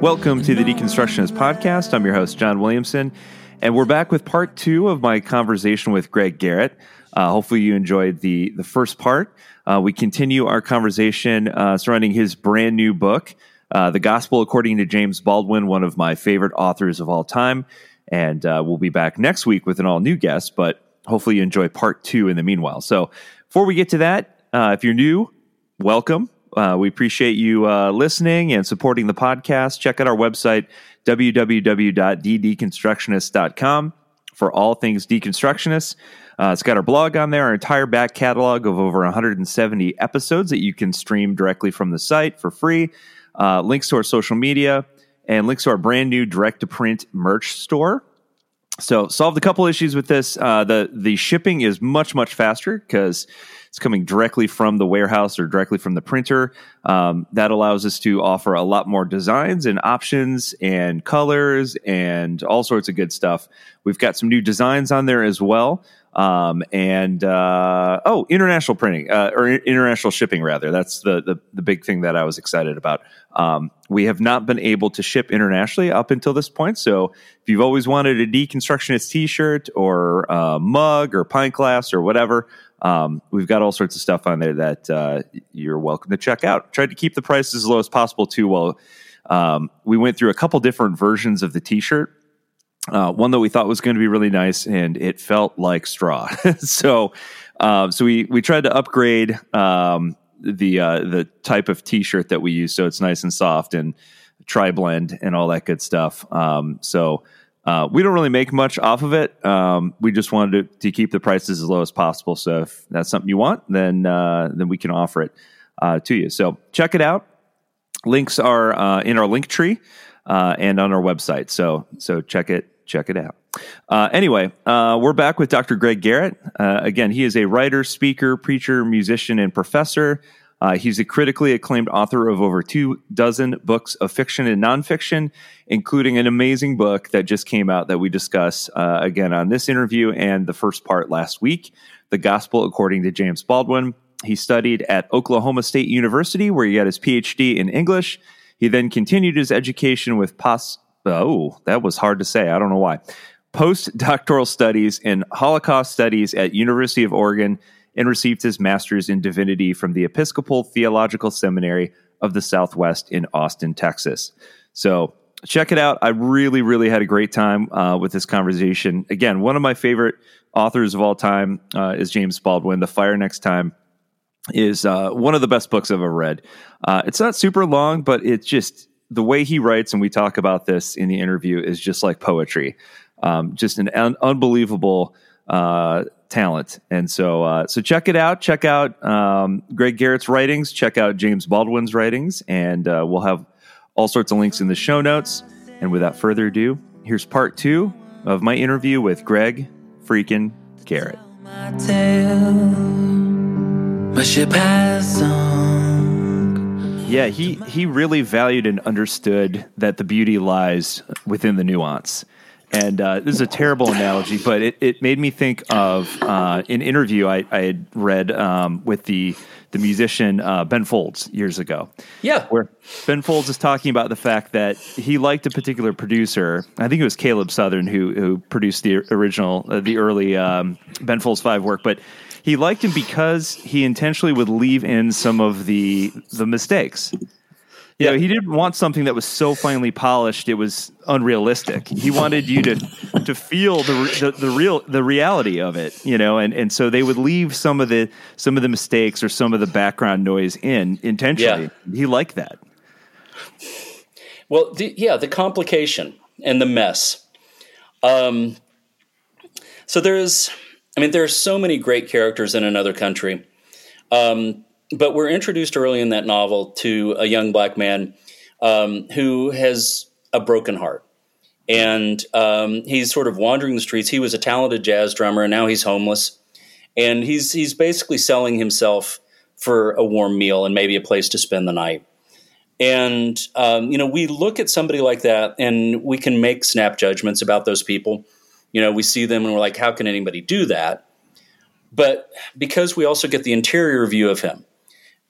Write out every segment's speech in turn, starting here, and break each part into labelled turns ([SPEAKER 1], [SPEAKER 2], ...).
[SPEAKER 1] Welcome to the Deconstructionist Podcast. I'm your host, John Williamson, and we're back with part two of my conversation with Greg Garrett. Uh, hopefully, you enjoyed the the first part. Uh, we continue our conversation uh, surrounding his brand new book, uh, "The Gospel According to James Baldwin," one of my favorite authors of all time. And uh, we'll be back next week with an all new guest, but hopefully, you enjoy part two in the meanwhile. So, before we get to that, uh, if you're new, welcome. Uh, we appreciate you uh, listening and supporting the podcast. Check out our website, www.dedeconstructionist.com, for all things deconstructionist. Uh, it's got our blog on there, our entire back catalog of over 170 episodes that you can stream directly from the site for free, uh, links to our social media, and links to our brand new direct to print merch store. So, solved a couple issues with this. Uh, the the shipping is much much faster because it's coming directly from the warehouse or directly from the printer. Um, that allows us to offer a lot more designs and options and colors and all sorts of good stuff. We've got some new designs on there as well. Um, and uh, oh, international printing uh, or international shipping, rather. That's the, the, the big thing that I was excited about. Um, we have not been able to ship internationally up until this point. So if you've always wanted a deconstructionist T-shirt or a mug or pint glass or whatever, um, we've got all sorts of stuff on there that uh, you're welcome to check out. Tried to keep the prices as low as possible too. Well, um, we went through a couple different versions of the T-shirt. Uh, one that we thought was going to be really nice, and it felt like straw. so, uh, so we we tried to upgrade um, the uh, the type of T-shirt that we use, so it's nice and soft and tri blend and all that good stuff. Um, so uh, we don't really make much off of it. Um, we just wanted to, to, keep the prices as low as possible. So if that's something you want, then uh, then we can offer it uh, to you. So check it out. Links are uh, in our link tree and on our website. So so check it check it out. Uh, anyway, we're back with Dr. Greg Garrett. again, he is a writer, speaker, preacher, musician, and professor. Uh, he's a critically acclaimed author of over two dozen books of fiction and nonfiction, including an amazing book that just came out that we discuss uh, again on this interview and the first part last week The Gospel According to James Baldwin. He studied at Oklahoma State University, where he got his PhD in English. He then continued his education with pos. Oh, that was hard to say. I don't know why. Postdoctoral studies in Holocaust studies at University of Oregon and received his master's in divinity from the Episcopal Theological Seminary of the Southwest in Austin, Texas. So check it out. I really, really had a great time uh, with this conversation. Again, one of my favorite authors of all time uh, is James Baldwin. The Fire Next Time is uh, one of the best books I've ever read. Uh, it's not super long, but it's just the way he writes, and we talk about this in the interview, is just like poetry. Um, just an un- unbelievable uh, talent. And so, uh, so check it out. Check out um, Greg Garrett's writings. Check out James Baldwin's writings, and uh, we'll have all sorts of links in the show notes. And without further ado, here's part two of my interview with Greg freaking Garrett. Yeah, he he really valued and understood that the beauty lies within the nuance. And uh, this is a terrible analogy, but it, it made me think of uh, an interview I, I had read um, with the the musician uh, Ben Folds years ago.
[SPEAKER 2] Yeah,
[SPEAKER 1] where Ben Folds is talking about the fact that he liked a particular producer. I think it was Caleb Southern who who produced the original, uh, the early um, Ben Folds Five work, but he liked him because he intentionally would leave in some of the the mistakes. Yeah, you know, he didn't want something that was so finely polished it was unrealistic. He wanted you to to feel the, the, the real the reality of it, you know, and and so they would leave some of the some of the mistakes or some of the background noise in intentionally. Yeah. He liked that.
[SPEAKER 2] Well, the, yeah, the complication and the mess. Um, so there's, I mean, there are so many great characters in another country. Um, but we're introduced early in that novel to a young black man um, who has a broken heart. And um, he's sort of wandering the streets. He was a talented jazz drummer, and now he's homeless. And he's he's basically selling himself for a warm meal and maybe a place to spend the night. And um, you know, we look at somebody like that, and we can make snap judgments about those people. You know, we see them and we're like, how can anybody do that? But because we also get the interior view of him,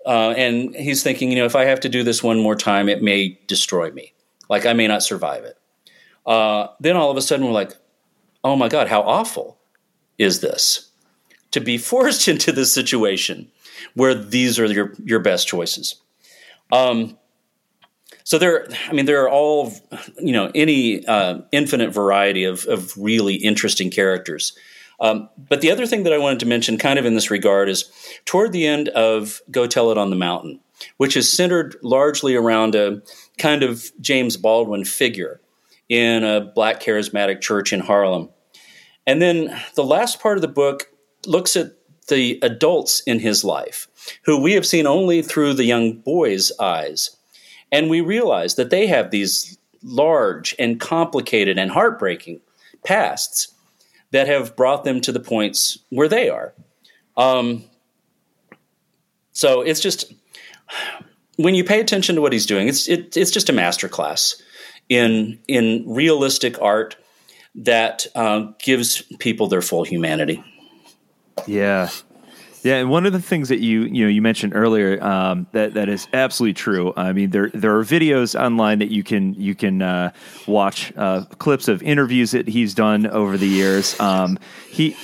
[SPEAKER 2] uh, and he's thinking, you know, if I have to do this one more time, it may destroy me. Like I may not survive it. Uh, then all of a sudden we're like, oh my God, how awful is this? To be forced into this situation where these are your, your best choices. Um, so there, I mean, there are all, you know, any uh, infinite variety of, of really interesting characters. Um, but the other thing that I wanted to mention, kind of in this regard, is toward the end of Go Tell It on the Mountain, which is centered largely around a kind of James Baldwin figure in a black charismatic church in Harlem. And then the last part of the book looks at the adults in his life, who we have seen only through the young boy's eyes. And we realize that they have these large and complicated and heartbreaking pasts that have brought them to the points where they are. Um, so it's just when you pay attention to what he's doing, it's it, it's just a masterclass in in realistic art that uh, gives people their full humanity.
[SPEAKER 1] Yeah, yeah, and one of the things that you you know you mentioned earlier um, that that is absolutely true. I mean, there there are videos online that you can you can uh, watch uh, clips of interviews that he's done over the years. Um, he.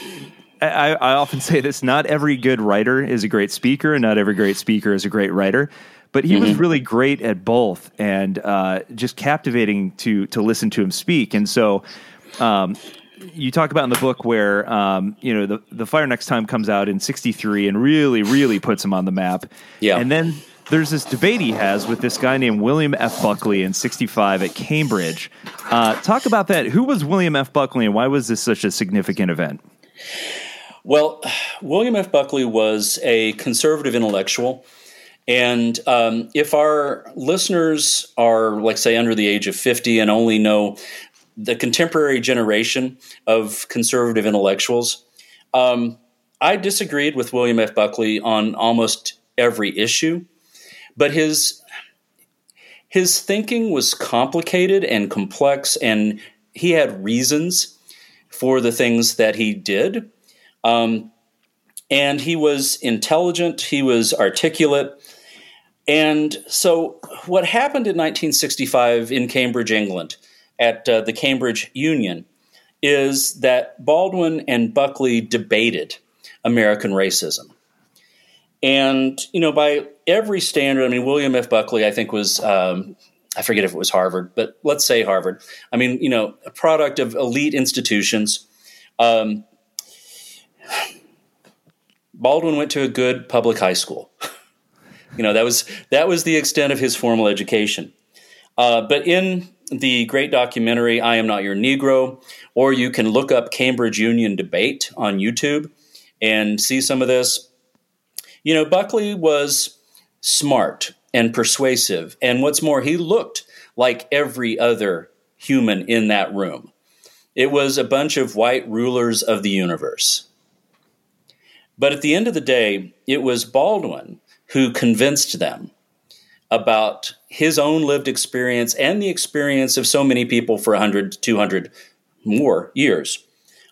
[SPEAKER 1] I, I often say this: not every good writer is a great speaker, and not every great speaker is a great writer but he mm-hmm. was really great at both and uh, just captivating to to listen to him speak. And so, um, you talk about in the book where um, you know the the fire next time comes out in '63 and really really puts him on the map.
[SPEAKER 2] Yeah,
[SPEAKER 1] and then there's this debate he has with this guy named William F. Buckley in '65 at Cambridge. Uh, talk about that. Who was William F. Buckley, and why was this such a significant event?
[SPEAKER 2] Well, William F. Buckley was a conservative intellectual. And um, if our listeners are, like, say, under the age of 50 and only know the contemporary generation of conservative intellectuals. Um, I disagreed with William F. Buckley on almost every issue, but his his thinking was complicated and complex, and he had reasons for the things that he did. Um, and he was intelligent, he was articulate. And so, what happened in 1965 in Cambridge, England, at uh, the Cambridge Union is that Baldwin and Buckley debated American racism. And, you know, by every standard, I mean, William F. Buckley, I think, was, um, I forget if it was Harvard, but let's say Harvard. I mean, you know, a product of elite institutions. Um, Baldwin went to a good public high school. you know, that was that was the extent of his formal education. Uh, but in the great documentary I Am Not Your Negro, or you can look up Cambridge Union debate on YouTube and see some of this. You know, Buckley was smart and persuasive, and what's more, he looked like every other human in that room. It was a bunch of white rulers of the universe. But at the end of the day, it was Baldwin who convinced them about his own lived experience and the experience of so many people for 100, 200 more years.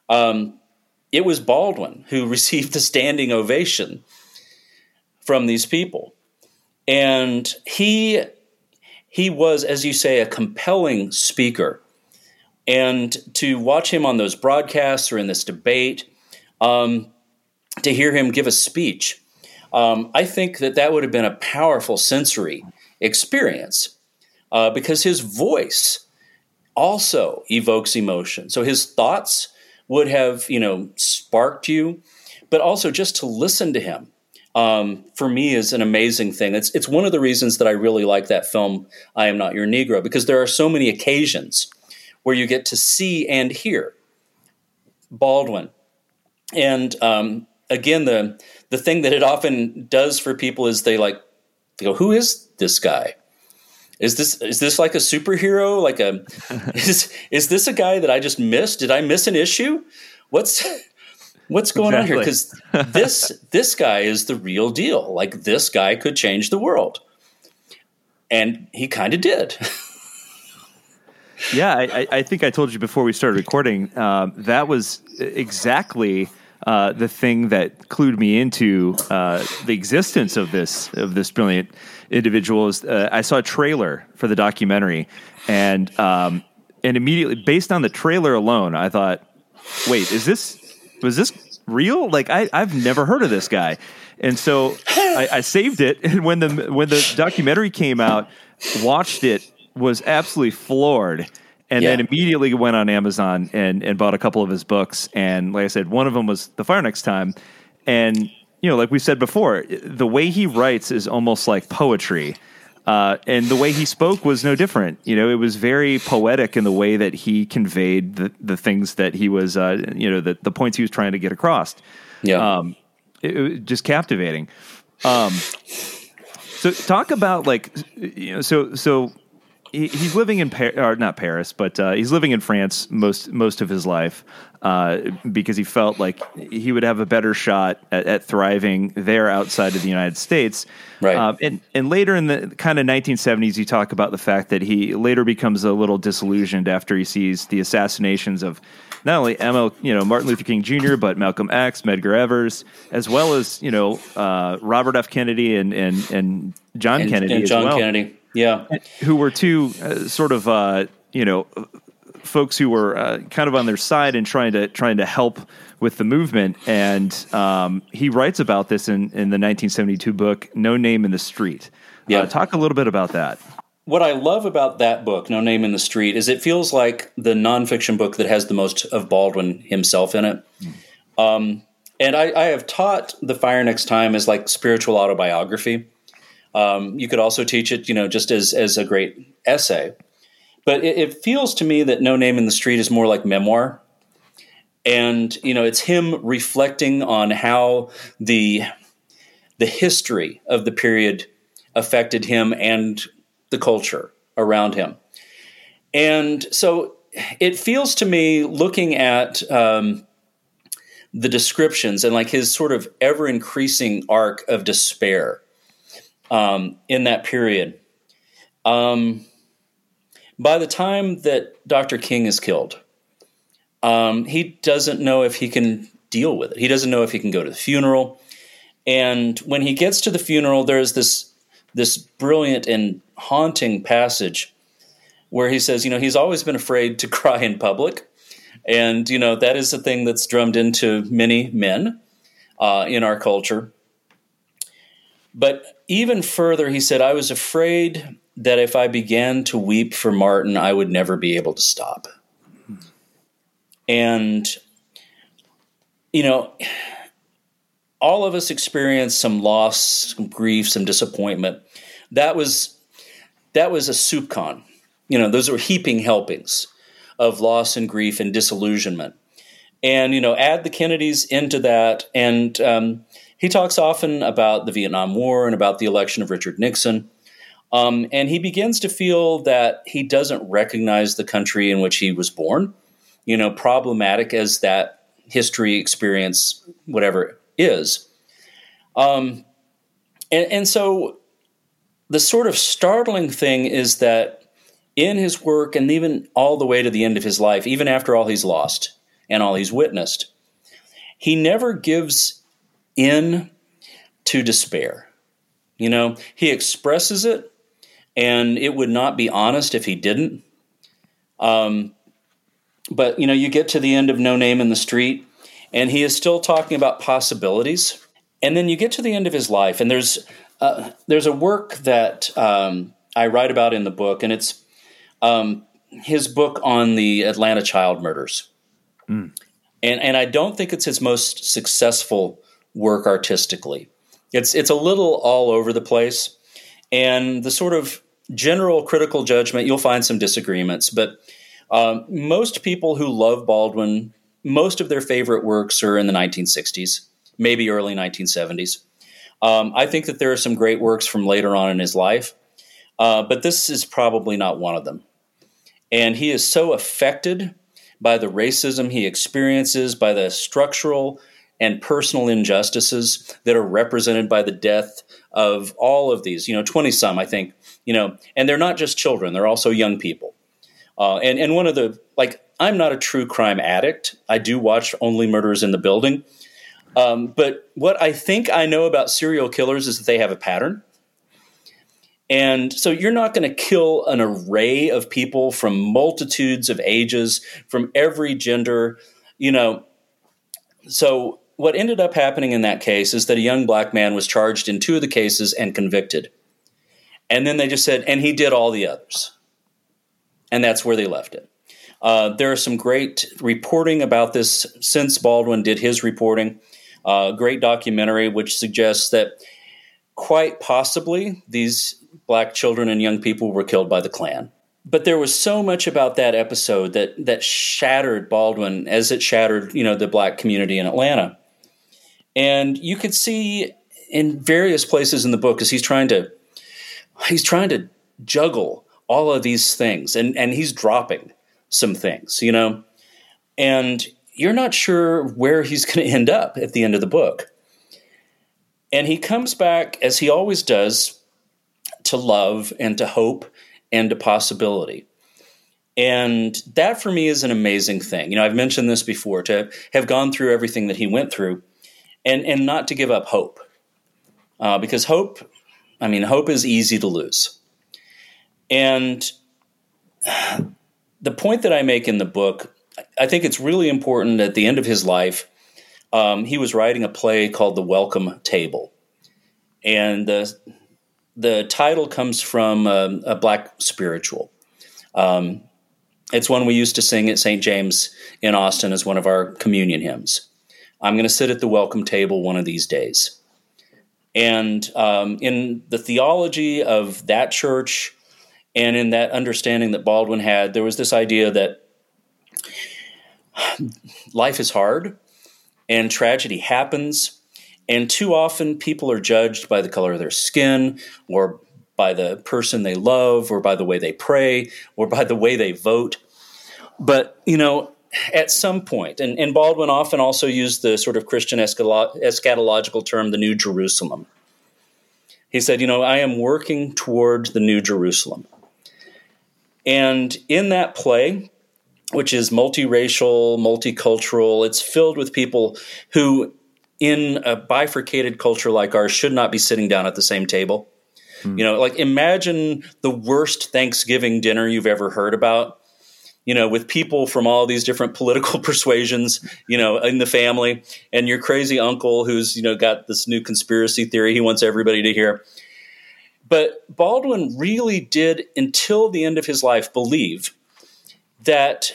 [SPEAKER 2] Um, it was Baldwin who received the standing ovation from these people. And he, he was, as you say, a compelling speaker. And to watch him on those broadcasts or in this debate, um, to hear him give a speech, um, I think that that would have been a powerful sensory experience uh, because his voice also evokes emotion. So his thoughts would have, you know, sparked you, but also just to listen to him um, for me is an amazing thing. It's it's one of the reasons that I really like that film, I Am Not Your Negro, because there are so many occasions where you get to see and hear Baldwin. And um, again, the the thing that it often does for people is they like they go, "Who is this guy? Is this is this like a superhero? Like a is is this a guy that I just missed? Did I miss an issue? What's what's going exactly. on here? Because this this guy is the real deal. Like this guy could change the world, and he kind of did.
[SPEAKER 1] yeah, I, I, think I told you before we started recording. Um, that was exactly uh, the thing that clued me into uh, the existence of this of this brilliant individual is uh, I saw a trailer for the documentary, and um, and immediately based on the trailer alone, I thought, wait, is this was this real? Like I I've never heard of this guy, and so I, I saved it. And when the when the documentary came out, watched it, was absolutely floored and yeah. then immediately went on Amazon and and bought a couple of his books. And like I said, one of them was The Fire Next Time, and you know, like we said before, the way he writes is almost like poetry. Uh, and the way he spoke was no different. You know, it was very poetic in the way that he conveyed the, the things that he was, uh, you know, the, the points he was trying to get across.
[SPEAKER 2] Yeah. Um,
[SPEAKER 1] it, it was just captivating. Um, so talk about like, you know, so, so he, he's living in Paris, or not Paris, but uh, he's living in France most most of his life uh, because he felt like he would have a better shot at, at thriving there outside of the United States.
[SPEAKER 2] Right. Um,
[SPEAKER 1] and and later in the kind of 1970s, you talk about the fact that he later becomes a little disillusioned after he sees the assassinations of not only ML, you know, Martin Luther King Jr., but Malcolm X, Medgar Evers, as well as you know uh, Robert F. Kennedy and and and John
[SPEAKER 2] and,
[SPEAKER 1] Kennedy
[SPEAKER 2] and John
[SPEAKER 1] well.
[SPEAKER 2] Kennedy. Yeah.
[SPEAKER 1] Who were two uh, sort of, uh, you know, folks who were uh, kind of on their side and trying to trying to help with the movement. And um, he writes about this in, in the 1972 book, No Name in the Street. Uh, yeah. talk a little bit about that.
[SPEAKER 2] What I love about that book, No Name in the Street, is it feels like the nonfiction book that has the most of Baldwin himself in it. Mm. Um, and I, I have taught The Fire Next Time as like spiritual autobiography. Um, you could also teach it, you know, just as as a great essay. But it, it feels to me that No Name in the Street is more like memoir, and you know, it's him reflecting on how the the history of the period affected him and the culture around him. And so it feels to me, looking at um, the descriptions and like his sort of ever increasing arc of despair um, in that period. Um, by the time that Dr. King is killed, um, he doesn't know if he can deal with it. He doesn't know if he can go to the funeral. And when he gets to the funeral, there's this this brilliant and haunting passage where he says, you know, he's always been afraid to cry in public. And, you know, that is a thing that's drummed into many men uh, in our culture. But even further, he said, I was afraid that if I began to weep for Martin, I would never be able to stop. And, you know, all of us experience some loss, some grief, some disappointment. That was that was a soupcon. You know, those were heaping helpings of loss and grief and disillusionment. And you know, add the Kennedys into that, and um, he talks often about the Vietnam War and about the election of Richard Nixon. Um, and he begins to feel that he doesn't recognize the country in which he was born, you know, problematic as that history experience, whatever is. Um, and, and so the sort of startling thing is that in his work and even all the way to the end of his life, even after all he's lost and all he's witnessed, he never gives in to despair. You know, he expresses it, and it would not be honest if he didn't. Um, but, you know, you get to the end of No Name in the Street, and he is still talking about possibilities. And then you get to the end of his life, and there's uh, there's a work that um, I write about in the book, and it's um, his book on the Atlanta child murders. Mm. And and I don't think it's his most successful work artistically. It's it's a little all over the place, and the sort of general critical judgment you'll find some disagreements, but um, most people who love Baldwin, most of their favorite works are in the 1960s, maybe early 1970s. Um, I think that there are some great works from later on in his life, uh, but this is probably not one of them. And he is so affected by the racism he experiences, by the structural and personal injustices that are represented by the death of all of these, you know, 20 some, I think, you know, and they're not just children, they're also young people. Uh, and, and one of the, like, I'm not a true crime addict. I do watch Only Murders in the Building, Um, but what I think I know about serial killers is that they have a pattern. And so you're not going to kill an array of people from multitudes of ages, from every gender, you know. So what ended up happening in that case is that a young black man was charged in two of the cases and convicted. And then they just said, and he did all the others. And that's where they left it. Uh, there is some great reporting about this since Baldwin did his reporting. Uh, great documentary which suggests that quite possibly these black children and young people were killed by the Klan. But there was so much about that episode that that shattered Baldwin as it shattered, you know, the black community in Atlanta. And you could see in various places in the book as he's trying to he's trying to juggle all of these things and and he's dropping some things, you know. And you're not sure where he's going to end up at the end of the book. And he comes back, as he always does, to love and to hope and to possibility. And that for me is an amazing thing. You know, I've mentioned this before to have gone through everything that he went through and, and not to give up hope. Uh, because hope, I mean, hope is easy to lose. And the point that I make in the book I think it's really important at the end of his life, um, he was writing a play called The Welcome Table. And the, the title comes from a, a black spiritual. Um, it's one we used to sing at St. James in Austin as one of our communion hymns. I'm going to sit at the welcome table one of these days. And um, in the theology of that church and in that understanding that Baldwin had, there was this idea that life is hard and tragedy happens. And too often people are judged by the color of their skin or by the person they love or by the way they pray or by the way they vote. But, you know, at some point, and, and Baldwin often also used the sort of Christian eschatological term, the New Jerusalem. He said, You know, I am working toward the New Jerusalem. And in that play, which is multiracial, multicultural. It's filled with people who, in a bifurcated culture like ours, should not be sitting down at the same table. Mm. You know, like imagine the worst Thanksgiving dinner you've ever heard about. You know, with people from all these different political persuasions, you know, in the family, and your crazy uncle who's, you know, got this new conspiracy theory he wants everybody to hear. But Baldwin really did, until the end of his life, believe that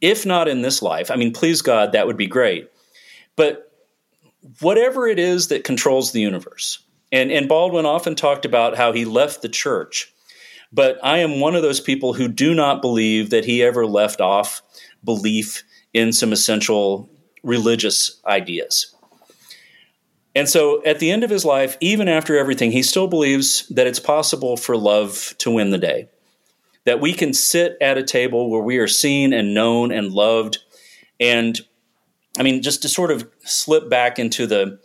[SPEAKER 2] if not in this life, I mean, please God, that would be great. But whatever it is that controls the universe, and, and Baldwin often talked about how he left the church, but I am one of those people who do not believe that he ever left off belief in some essential religious ideas. And so at the end of his life, even after everything, he still believes that it's possible for love to win the day that we can sit at a table where we are seen and known and loved. And I mean, just to sort of slip back into the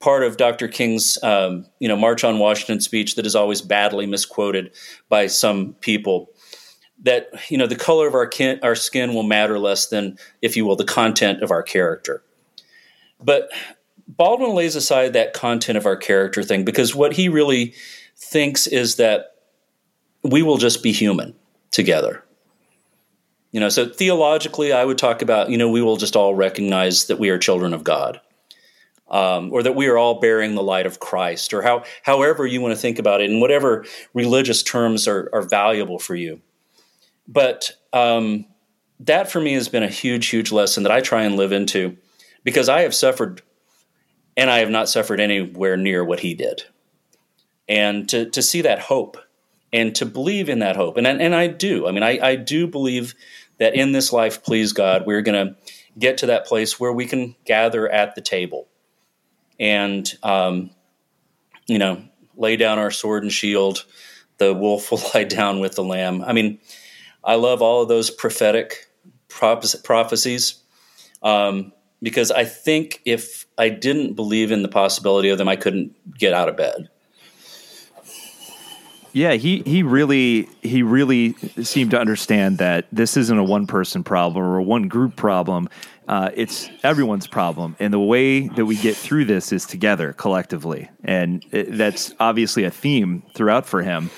[SPEAKER 2] part of Dr. King's, um, you know, March on Washington speech that is always badly misquoted by some people. That you know, the color of our kin- our skin will matter less than, if you will, the content of our character. But Baldwin lays aside that content of our character thing because what he really thinks is that we will just be human together. You know, so theologically, I would talk about, you know, we will just all recognize that we are children of God. Um, or that we are all bearing the light of Christ, or how, however you want to think about it, and whatever religious terms are, are valuable for you. But um, that for me has been a huge, huge lesson that I try and live into because I have suffered, and I have not suffered anywhere near what he did. And to, to see that hope and to believe in that hope. And, and I do. I mean, I, I do believe that in this life, please God, we're going to get to that place where we can gather at the table and, um, you know, lay down our sword and shield. The wolf will lie down with the lamb. I mean, I love all of those prophetic prophecies um, because I think if I didn't believe in the possibility of them, I couldn't get out of bed.
[SPEAKER 1] Yeah, he he really he really seemed to understand that this isn't a one person problem or a one group problem. Uh, it's everyone's problem, and the way that we get through this is together, collectively, and it, that's obviously a theme throughout for him.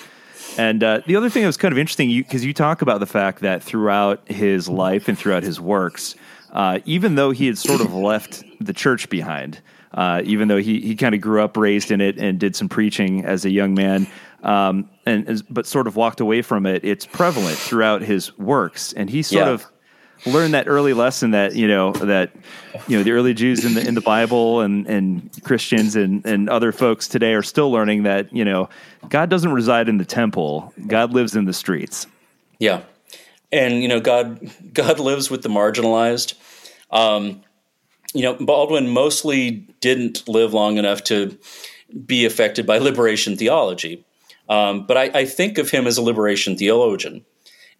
[SPEAKER 1] And uh, the other thing that was kind of interesting, because you, you, talk about the fact that throughout his life and throughout his works, uh, even though he had sort of left the church behind, uh, even though he, he kind of grew up, raised in it, and did some preaching as a young man, um, and but sort of walked away from it. It's prevalent throughout his works, and he sort yeah. of learned that early lesson that you know that you know the early Jews in the in the Bible and and Christians and and other folks today are still learning that you know God doesn't reside in the temple. God lives in the streets.
[SPEAKER 2] Yeah, and you know God God lives with the marginalized. Um, you know Baldwin mostly didn't live long enough to be affected by liberation theology, um, but I, I think of him as a liberation theologian.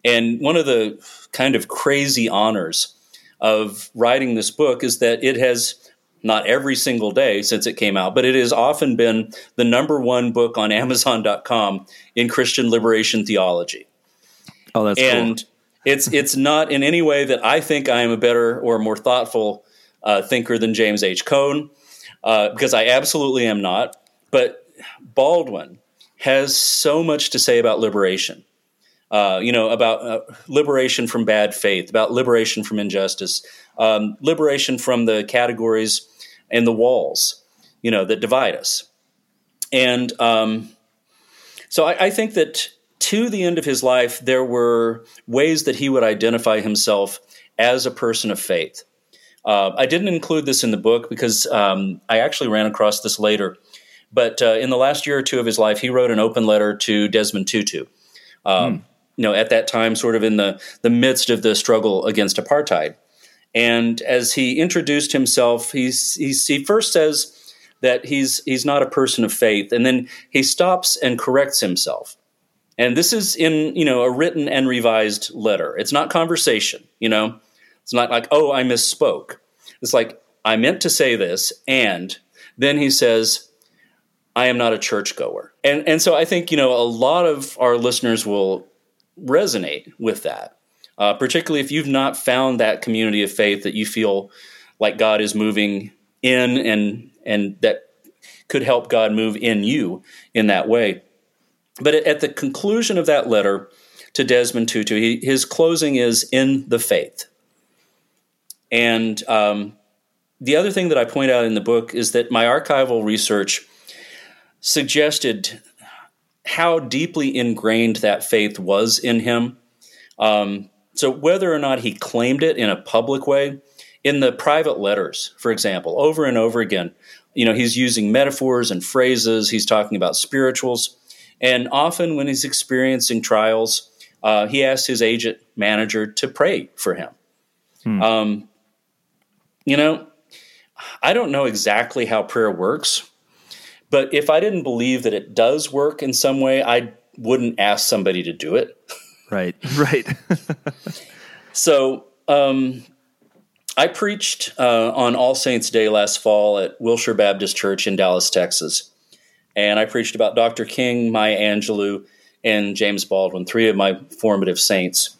[SPEAKER 2] And one of the kind of crazy honors of writing this book is that it has not every single day since it came out, but it has often been the number one book on Amazon.com in Christian liberation theology.
[SPEAKER 1] Oh, that's
[SPEAKER 2] and
[SPEAKER 1] cool.
[SPEAKER 2] it's it's not in any way that I think I am a better or more thoughtful uh, thinker than James H. Cone, uh, because I absolutely am not. But Baldwin has so much to say about liberation uh, you know, about uh, liberation from bad faith, about liberation from injustice, um, liberation from the categories and the walls, you know, that divide us. And um, so I, I think that to the end of his life, there were ways that he would identify himself as a person of faith. Uh, I didn't include this in the book because um, I actually ran across this later. But uh, in the last year or two of his life, he wrote an open letter to Desmond Tutu. Um, hmm you know, at that time, sort of in the, the midst of the struggle against apartheid. And as he introduced himself, he's, he's, he first says that he's, he's not a person of faith, and then he stops and corrects himself. And this is in, you know, a written and revised letter. It's not conversation, you know. It's not like, oh, I misspoke. It's like, I meant to say this, and then he says, I am not a churchgoer. And and so I think, you know, a lot of our listeners will resonate with that, uh, particularly if you've not found that community of faith that you feel like God is moving in and and that could help God move in you in that way. But at the conclusion of that letter to Desmond Tutu, he, his closing is in the faith. And um, the other thing that I point out in the book is that my archival research suggested how deeply ingrained that faith was in him. Um, so, whether or not he claimed it in a public way, in the private letters, for example, over and over again, you know, he's using metaphors and phrases, he's talking about spirituals. And often when he's experiencing trials, uh, he asks his agent manager to pray for him. Hmm. Um, you know, I don't know exactly how prayer works. But if I didn't believe that it does work in some way, I wouldn't ask somebody to do it.
[SPEAKER 1] Right, right.
[SPEAKER 2] so um, I preached uh, on All Saints Day last fall at Wilshire Baptist Church in Dallas, Texas. And I preached about Dr. King, Maya Angelou, and James Baldwin, three of my formative saints.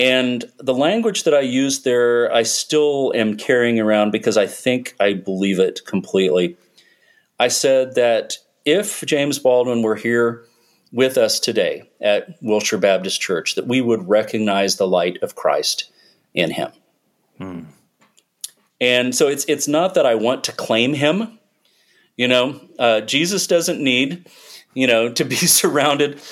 [SPEAKER 2] And the language that I used there, I still am carrying around because I think I believe it completely. I said that if James Baldwin were here with us today at Wilshire Baptist Church, that we would recognize the light of Christ in him. Hmm. And so it's it's not that I want to claim him. You know, uh, Jesus doesn't need, you know, to be surrounded.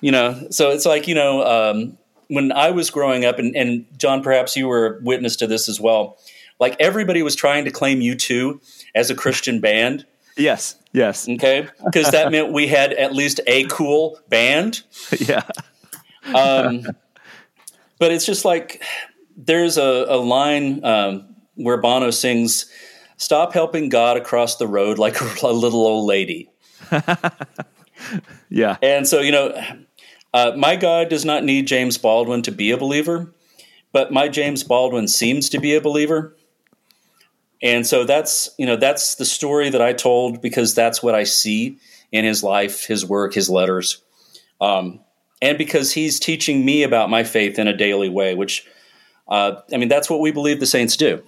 [SPEAKER 2] You know, so it's like you know, um, when I was growing up, and, and John, perhaps you were witness to this as well. Like everybody was trying to claim U2 as a Christian band.
[SPEAKER 1] Yes, yes.
[SPEAKER 2] Okay, because that meant we had at least a cool band.
[SPEAKER 1] Yeah.
[SPEAKER 2] um, but it's just like there's a, a line um, where Bono sings, "Stop helping God across the road like a, little old lady."
[SPEAKER 1] yeah.
[SPEAKER 2] And so you know, uh, my God does not need James Baldwin to be a believer, but my James Baldwin seems to be a believer. And so that's you know that's the story that I told because that's what I see in his life, his work, his letters, um, and because he's teaching me about my faith in a daily way, which uh, I mean, that's what we believe the saints do.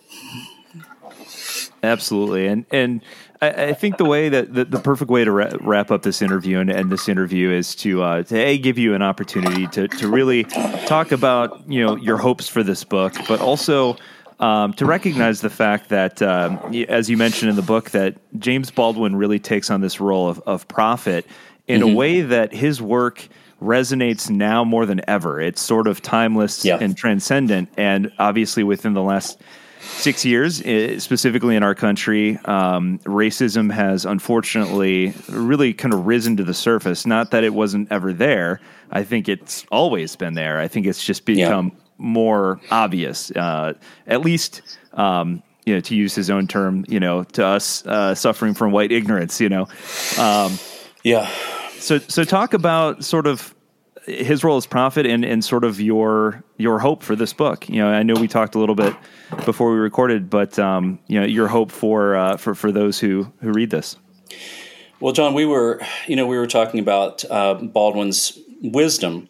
[SPEAKER 1] Absolutely, and and I, I think the way that the, the perfect way to ra- wrap up this interview and end this interview is to uh, to a give you an opportunity to to really talk about you know your hopes for this book, but also. Um, to recognize the fact that, um, as you mentioned in the book, that James Baldwin really takes on this role of, of prophet in mm-hmm. a way that his work resonates now more than ever. It's sort of timeless yeah. and transcendent, and obviously within the last six years, eh, specifically in our country, um, racism has unfortunately really kind of risen to the surface. Not that it wasn't ever there. I think it's always been there. I think it's just become yeah. more obvious, uh, at least. Um, you know, to use his own term, you know, to us uh, suffering from white ignorance, you know. Um,
[SPEAKER 2] yeah.
[SPEAKER 1] So, so talk about sort of his role as prophet and, and sort of your your hope for this book. You know, I know we talked a little bit before we recorded, but um, you know, your hope for uh, for for those who who read this.
[SPEAKER 2] Well, John, we were you know we were talking about uh, Baldwin's wisdom,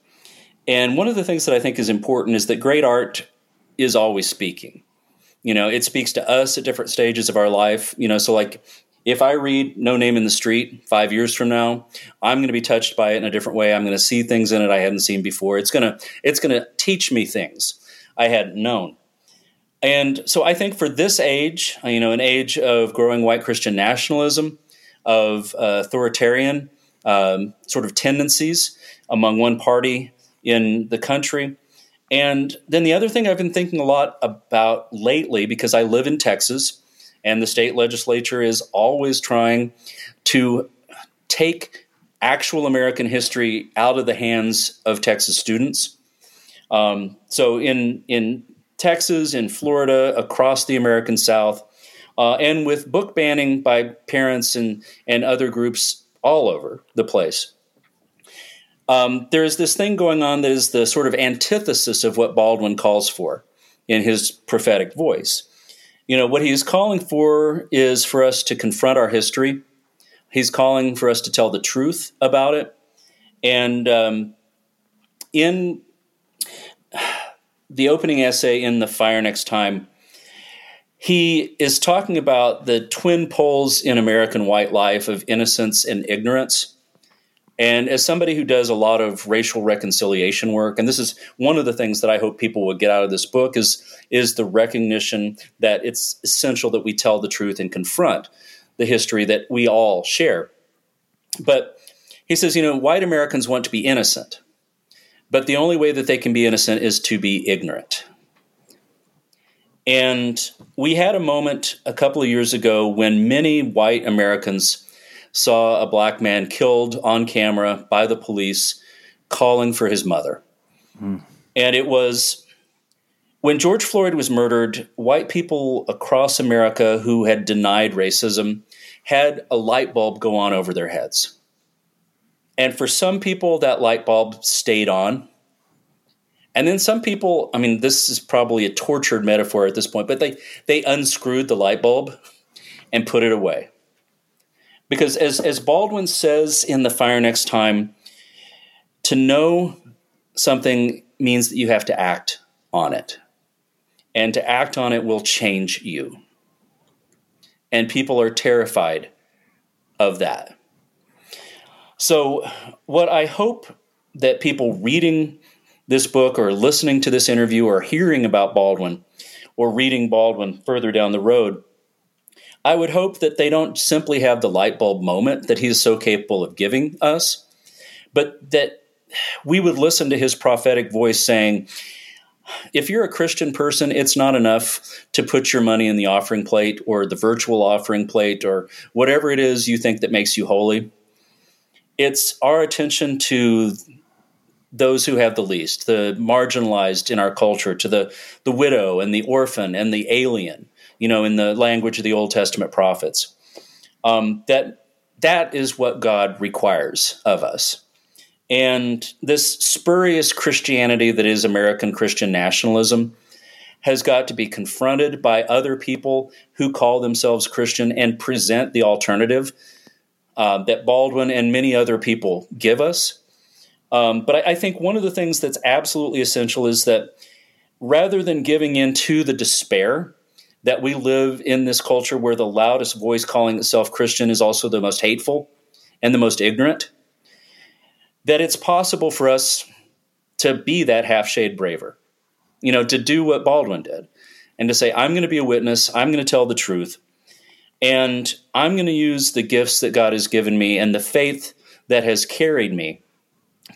[SPEAKER 2] and one of the things that I think is important is that great art is always speaking. You know, it speaks to us at different stages of our life. You know, so like if I read No Name in the Street five years from now, I'm going to be touched by it in a different way. I'm going to see things in it I hadn't seen before. It's going to it's going to teach me things I hadn't known. And so I think for this age, you know, an age of growing white Christian nationalism, of uh, authoritarian um, sort of tendencies among one party in the country. And then the other thing I've been thinking a lot about lately, because I live in Texas, and the state legislature is always trying to take actual American history out of the hands of Texas students. Um, so in in Texas, in Florida, across the American South, uh, and with book banning by parents and and other groups all over the place. Um, there is this thing going on that is the sort of antithesis of what Baldwin calls for in his prophetic voice. You know, what he's calling for is for us to confront our history. He's calling for us to tell the truth about it. And um, in the opening essay in The Fire Next Time, he is talking about the twin poles in American white life of innocence and ignorance. And as somebody who does a lot of racial reconciliation work, and this is one of the things that I hope people would get out of this book is, is the recognition that it's essential that we tell the truth and confront the history that we all share. But he says, you know, white Americans want to be innocent, but the only way that they can be innocent is to be ignorant. And we had a moment a couple of years ago when many white Americans saw a black man killed on camera by the police calling for his mother. Mm. And it was when George Floyd was murdered, white people across America who had denied racism had a light bulb go on over their heads. And for some people, that light bulb stayed on. And then some people, I mean, this is probably a tortured metaphor at this point, but they, they unscrewed the light bulb and put it away. Because as, as Baldwin says in The Fire Next Time, to know something means that you have to act on it. And to act on it will change you. And people are terrified of that. So, what I hope that people reading this book or listening to this interview or hearing about Baldwin or reading Baldwin further down the road I would hope that they don't simply have the light bulb moment that he's so capable of giving us, but that we would listen to his prophetic voice saying, if you're a Christian person, it's not enough to put your money in the offering plate or the virtual offering plate or whatever it is you think that makes you holy. It's our attention to those who have the least, the marginalized in our culture, to the, the widow and the orphan and the alien you know, in the language of the Old Testament prophets. Um, that that is what God requires of us. And this spurious Christianity that is American Christian nationalism has got to be confronted by other people who call themselves Christian and present the alternative. uh, that Baldwin and many other people give us. Um, but I, I think one of the things that's absolutely essential is that rather than giving in to the despair that we live in this culture where the loudest voice calling itself Christian is also the most hateful and the most ignorant, that it's possible for us to be that half shade braver, you know, to do what Baldwin did and to say, I'm going to be a witness, I'm going to tell the truth, and I'm going to use the gifts that God has given me and the faith that has carried me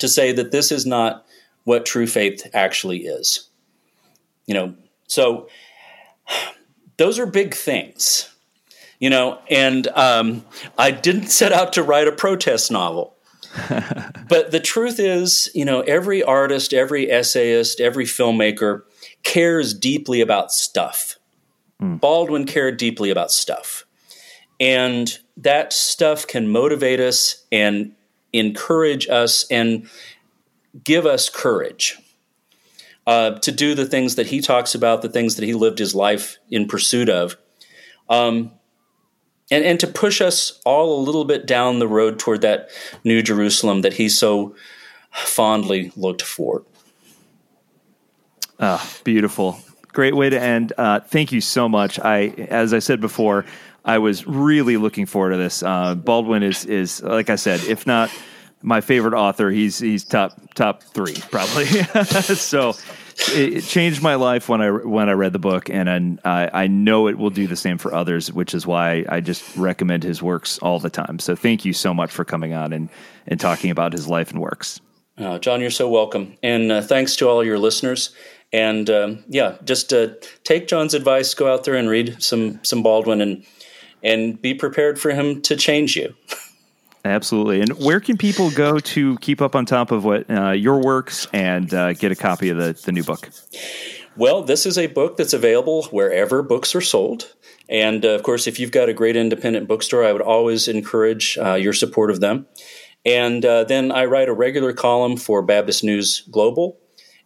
[SPEAKER 2] to say that this is not what true faith actually is. You know, so those are big things, you know, and um, I didn't set out to write a protest novel. but the truth is, you know, every artist, every essayist, every filmmaker cares deeply about stuff. Mm. Baldwin cared deeply about stuff. And that stuff can motivate us and encourage us and give us courage uh, to do the things that he talks about, the things that he lived his life in pursuit of, um, and, and to push us all a little bit down the road toward that new Jerusalem that he so fondly looked for.
[SPEAKER 1] Ah, beautiful. Great way to end. Uh, thank you so much. I, as I said before, I was really looking forward to this. Uh, Baldwin is is like I said, if not my favorite author, he's he's top top three probably. so it, it, changed my life when I when I read the book, and I, I know it will do the same for others, which is why I just recommend his works all the time. So thank you so much for coming on and and talking about his life and works.
[SPEAKER 2] Uh, John, you're so welcome, and uh, thanks to all your listeners. And um, yeah, just uh, take John's advice, go out there and read some some Baldwin, and and be prepared for him to change you.
[SPEAKER 1] Absolutely. And where can people go to keep up on top of what uh, your works and uh, get a copy of the, the new book?
[SPEAKER 2] Well, this is a book that's available wherever books are sold. And uh, of course, if you've got a great independent bookstore, I would always encourage uh, your support of them. And uh, then I write a regular column for Baptist News Global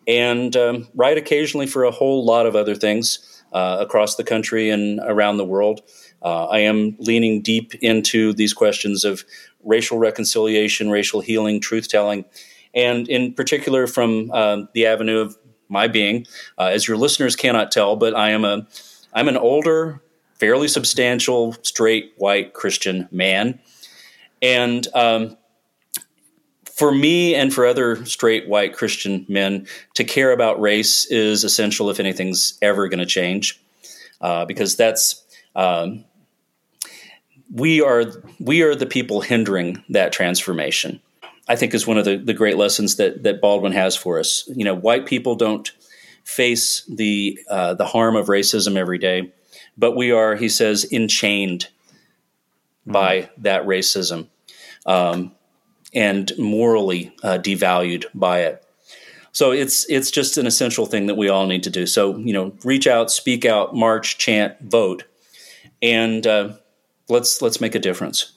[SPEAKER 2] and um, write occasionally for a whole lot of other things uh, across the country and around the world. Uh, I am leaning deep into these questions of racial reconciliation, racial healing, truth telling, and in particular from uh, the avenue of my being. Uh, as your listeners cannot tell, but I am a I'm an older, fairly substantial, straight white Christian man, and um, for me and for other straight white Christian men, to care about race is essential if anything's ever going to change, uh, because that's um, we are we are the people hindering that transformation. I think is one of the, the great lessons that that Baldwin has for us. You know, white people don't face the uh, the harm of racism every day, but we are, he says, enchained mm-hmm. by that racism um, and morally uh, devalued by it. So it's it's just an essential thing that we all need to do. So you know, reach out, speak out, march, chant, vote, and uh, let's let's make a difference.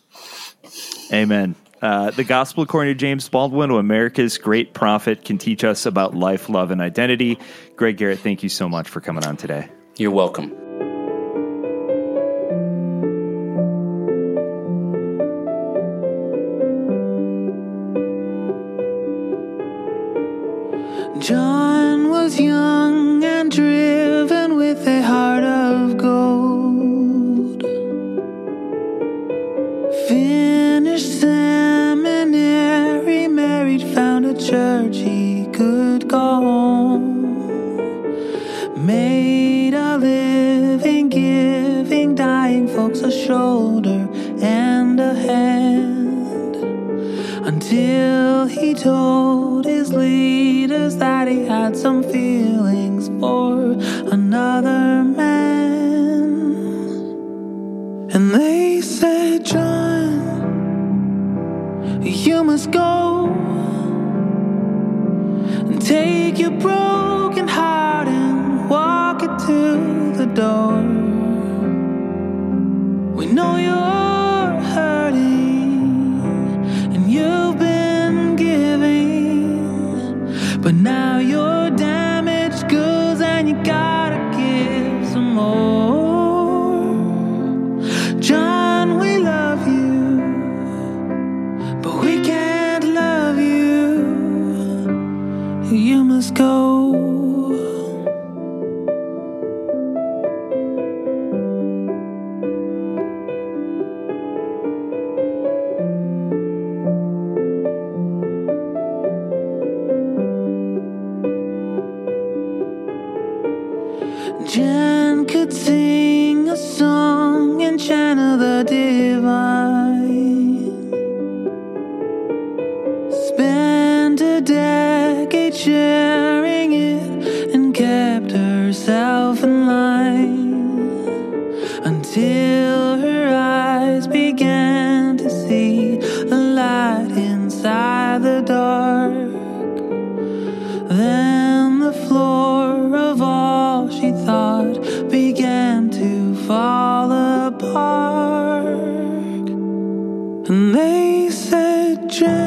[SPEAKER 1] Amen. Uh, the Gospel according to James Baldwin, America's great prophet, can teach us about life, love, and identity. Greg Garrett, thank you so much for coming on today.
[SPEAKER 2] You're welcome.
[SPEAKER 3] Go and take your broken heart and walk it to the door. We know you're dark. Then the floor of all she thought began to fall apart. And they said, Jen.